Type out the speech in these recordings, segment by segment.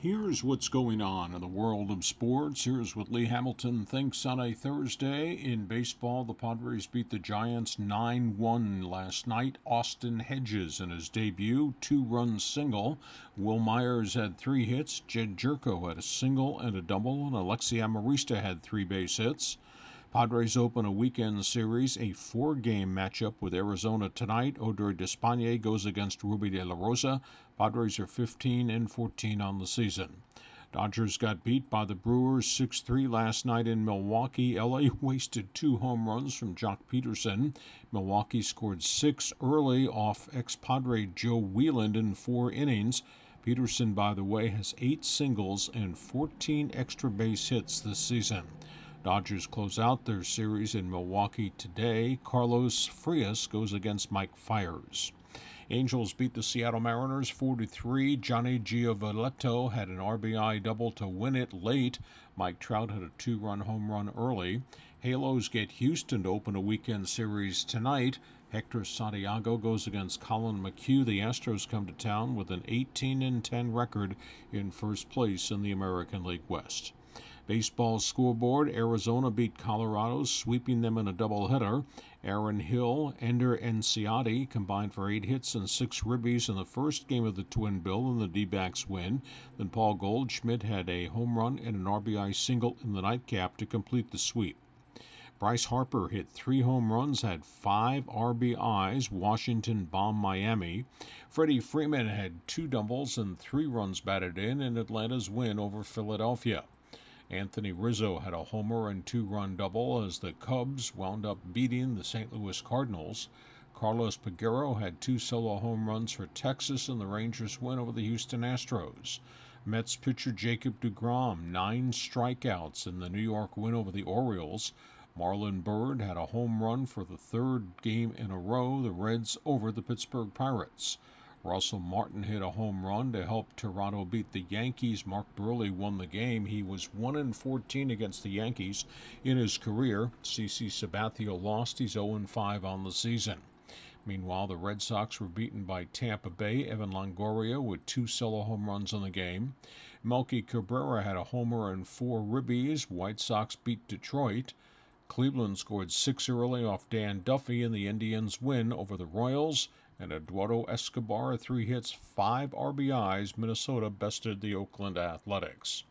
Here's what's going on in the world of sports. Here's what Lee Hamilton thinks on a Thursday. In baseball, the Padres beat the Giants 9 1 last night. Austin Hedges in his debut, two run single. Wil Myers had three hits. Jedd Gyorko had a single and a double, and Alexi Amarista had three base hits. Padres open a weekend series, a four game matchup with Arizona tonight. Odor Despaigne goes against Rubby de la Rosa. Padres are 15 and 14 on the season. Dodgers got beat by the Brewers 6 3 last night in Milwaukee. LA wasted two home runs from Joc Pederson. Milwaukee scored six early off ex Padre Joe Wieland in four innings. Pederson, by the way, has eight singles and 14 extra base hits this season. Dodgers close out their series in Milwaukee today. Carlos Frias goes against Mike Fiers. Angels beat the Seattle Mariners 4 3. Johnny Giavotella had an RBI double to win it late. Mike Trout had a two run home run early. Halos get Houston to open a weekend series tonight. Hector Santiago goes against Collin McHugh. The Astros come to town with an 18 10 record in first place in the American League West. Baseball scoreboard Arizona beat Colorado, sweeping them in a doubleheader. Aaron Hill, Ender Inciarte combined for eight hits and six ribbies in the first game of the Twin Bill, and the D backs win. Then Paul Goldschmidt had a home run and an RBI single in the nightcap to complete the sweep. Bryce Harper hit three home runs, had five RBIs. Washington bombed Miami. Freddie Freeman had two doubles and three runs batted in in Atlanta's win over Philadelphia. Anthony Rizzo had a homer and two run double as the Cubs wound up beating the St. Louis Cardinals. Carlos Peguero had two solo home runs for Texas in the Rangers' win over the Houston Astros. Mets pitcher Jacob DeGrom, nine strikeouts in the New York win over the Orioles. Marlon Byrd had a home run for the third game in a row, the Reds over the Pittsburgh Pirates. Russell Martin hit a home run to help Toronto beat the Yankees. Mark Buehrle won the game. He was 1 in 14 against the Yankees in his career. CC Sabathia lost. He's 0 5 on the season. Meanwhile, the Red Sox were beaten by Tampa Bay. Evan Longoria with two solo home runs in the game. Melky Cabrera had a homer and four ribbies. White Sox beat Detroit. Cleveland scored six early off Dan Duffy, in the Indians win over the Royals and Eduardo Escobar, three hits, five RBIs. Minnesota bested the Oakland Athletics.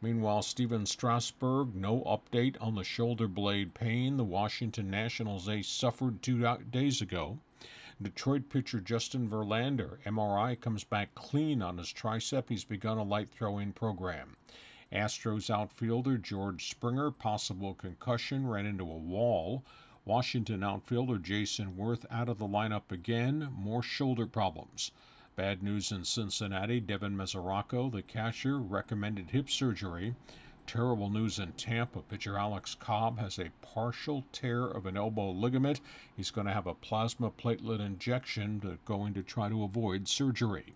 Meanwhile, Stephen Strasburg, no update on the shoulder blade pain the Washington Nationals ace suffered two days ago. Detroit pitcher Justin Verlander, MRI comes back clean on his tricep. He's begun a light throwing program. Astros outfielder George Springer, possible concussion, ran into a wall. Washington outfielder Jayson Werth out of the lineup again, more shoulder problems. Bad news in Cincinnati, Devin Mesoraco, the catcher, recommended hip surgery. Terrible news in Tampa. Pitcher Alex Cobb has a partial tear of an elbow ligament. He's going to have a plasma platelet injection going to try to avoid surgery.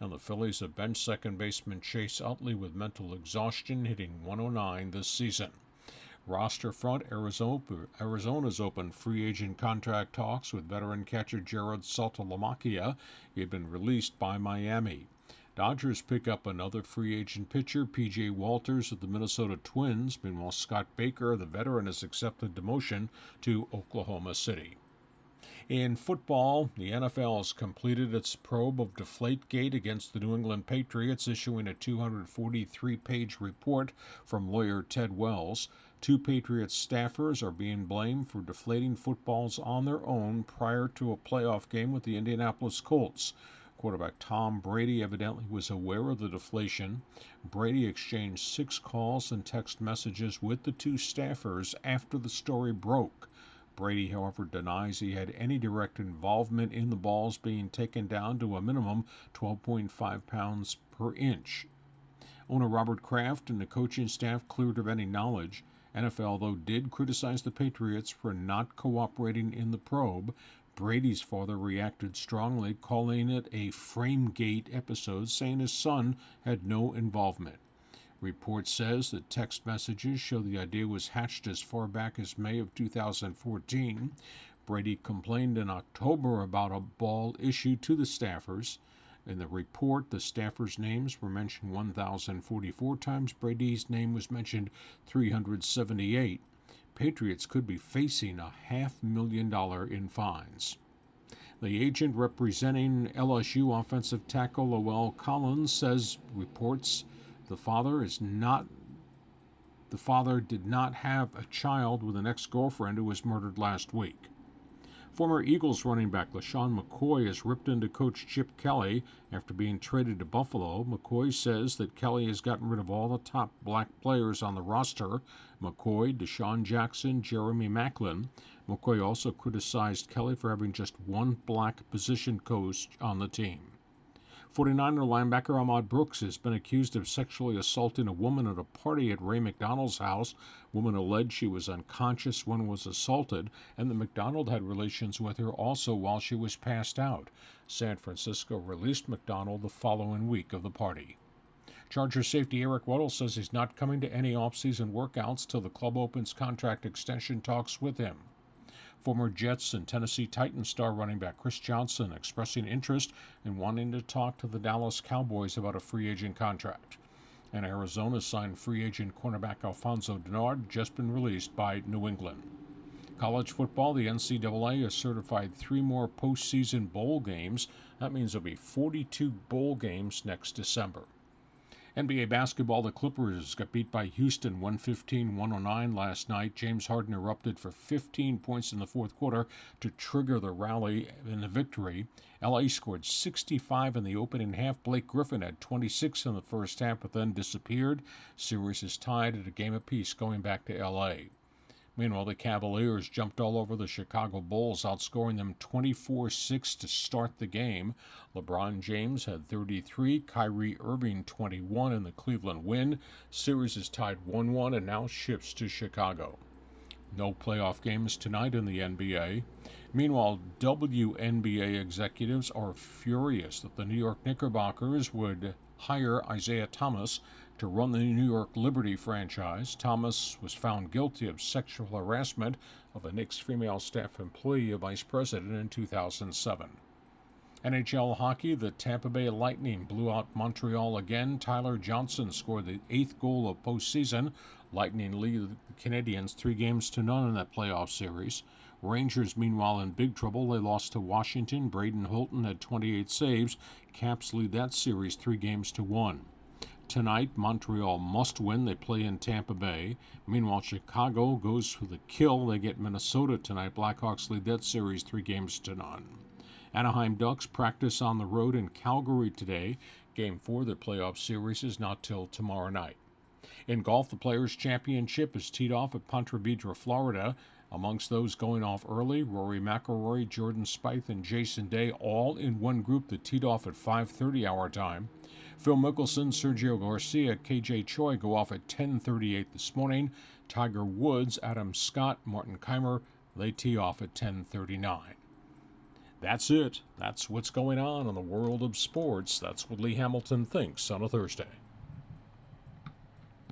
And the Phillies have bench second baseman Chase Utley with mental exhaustion, hitting 109 this season. Roster front, Arizona, Arizona's open free agent contract talks with veteran catcher Jared Saltalamacchia. He had been released by Miami. Dodgers pick up another free agent pitcher, P.J. Walters of the Minnesota Twins. Meanwhile, Scott Baker, the veteran, has accepted demotion to Oklahoma City. In football, the NFL has completed its probe of Deflategate against the New England Patriots, issuing a 243 page report from lawyer Ted Wells. Two Patriots staffers are being blamed for deflating footballs on their own prior to a playoff game with the Indianapolis Colts. Quarterback Tom Brady evidently was aware of the deflation. Brady exchanged six calls and text messages with the two staffers after the story broke. Brady, however, denies he had any direct involvement in the balls being taken down to a minimum 12.5 pounds per inch. Owner Robert Kraft and the coaching staff cleared of any knowledge. NFL, though, did criticize the Patriots for not cooperating in the probe. Brady's father reacted strongly, calling it a Framegate episode, saying his son had no involvement. Report says that text messages show the idea was hatched as far back as May of 2014. Brady complained in October about a ball issue to the staffers. In the report, the staffers' names were mentioned 1,044 times. Brady's name was mentioned 378. Patriots could be facing a half million dollar in fines. The agent representing LSU offensive tackle La'el Collins says reports the father is not the father did not have a child with an ex-girlfriend who was murdered last week. Former Eagles running back LeSean McCoy has ripped into coach Chip Kelly after being traded to Buffalo. McCoy says that Kelly has gotten rid of all the top black players on the roster McCoy, DeSean Jackson, Jeremy Maclin. McCoy also criticized Kelly for having just one black position coach on the team. 49er linebacker Ahmad Brooks has been accused of sexually assaulting a woman at a party at Ray McDonald's house. Woman alleged she was unconscious when was assaulted, and that McDonald had relations with her also while she was passed out. San Francisco released McDonald the following week of the party. Charger safety Eric Weddle says he's not coming to any offseason workouts till the club opens contract extension talks with him. Former Jets and Tennessee Titans star running back Chris Johnson expressing interest in wanting to talk to the Dallas Cowboys about a free agent contract. And Arizona signed free agent cornerback Alfonso Dennard, just been released by New England. College football, the NCAA has certified three more postseason bowl games. That means there'll be 42 bowl games next December. NBA basketball, the Clippers got beat by Houston 115 109 last night. James Harden erupted for 15 points in the fourth quarter to trigger the rally in the victory. LA scored 65 in the opening half. Blake Griffin had 26 in the first half, but then disappeared. Series is tied at a game apiece going back to LA. Meanwhile, the Cavaliers jumped all over the Chicago Bulls, outscoring them 24 6 to start the game. LeBron James had 33, Kyrie Irving 21 in the Cleveland win. Series is tied 1 1 and now shifts to Chicago. No playoff games tonight in the NBA. Meanwhile, WNBA executives are furious that the New York Knickerbockers would hire Isiah Thomas to run the New York Liberty franchise. Thomas was found guilty of sexual harassment of a Knicks female staff employee, a vice president, in 2007. NHL hockey, the Tampa Bay Lightning blew out Montreal again. Tyler Johnson scored the eighth goal of postseason. Lightning lead the Canadiens three games to none in that playoff series. Rangers, meanwhile, in big trouble. They lost to Washington. Braden Holtby had 28 saves. Caps lead that series three games to one. Tonight, Montreal must win. They play in Tampa Bay. Meanwhile, Chicago goes for the kill. They get Minnesota tonight. Blackhawks lead that series three games to none. Anaheim Ducks practice on the road in Calgary today. Game four of the playoff series is not till tomorrow night. In golf, the Players' Championship is teed off at Ponte Vedra, Florida. Amongst those going off early, Rory McIlroy, Jordan Spieth, and Jason Day, all in one group that teed off at 5:30 hour time. Phil Mickelson, Sergio Garcia, KJ Choi go off at 10:38 this morning. Tiger Woods, Adam Scott, Martin Kaymer, they tee off at 10:39. That's it. That's what's going on in the world of sports. That's what Lee Hamilton thinks on a Thursday.